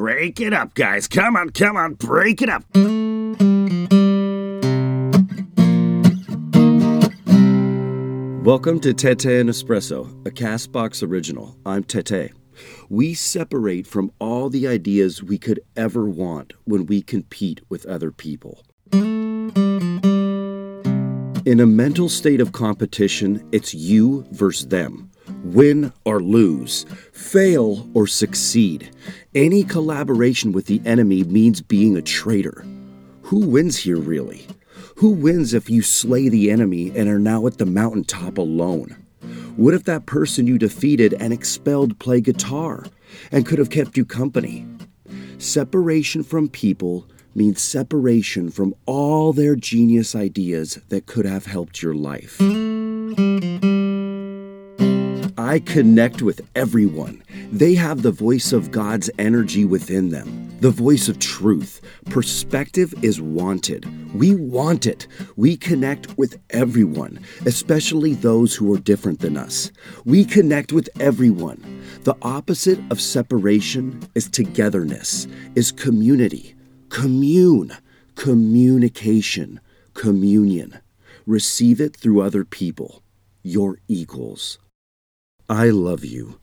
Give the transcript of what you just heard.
Break it up, guys. Come on, come on, break it up. Welcome to Tete and Espresso, a Castbox original. I'm Tete. We separate from all the ideas we could ever want when we compete with other people. In a mental state of competition, it's you versus them. Win or lose, fail or succeed. Any collaboration with the enemy means being a traitor. Who wins here, really? Who wins if you slay the enemy and are now at the mountaintop alone? What if that person you defeated and expelled play guitar and could have kept you company? Separation from people means separation from all their genius ideas that could have helped your life. I connect with everyone. They have the voice of God's energy within them, the voice of truth. Perspective is wanted. We want it. We connect with everyone, especially those who are different than us. We connect with everyone. The opposite of separation is togetherness, is community. Commune, communication, communion. Receive it through other people, your equals. I love you.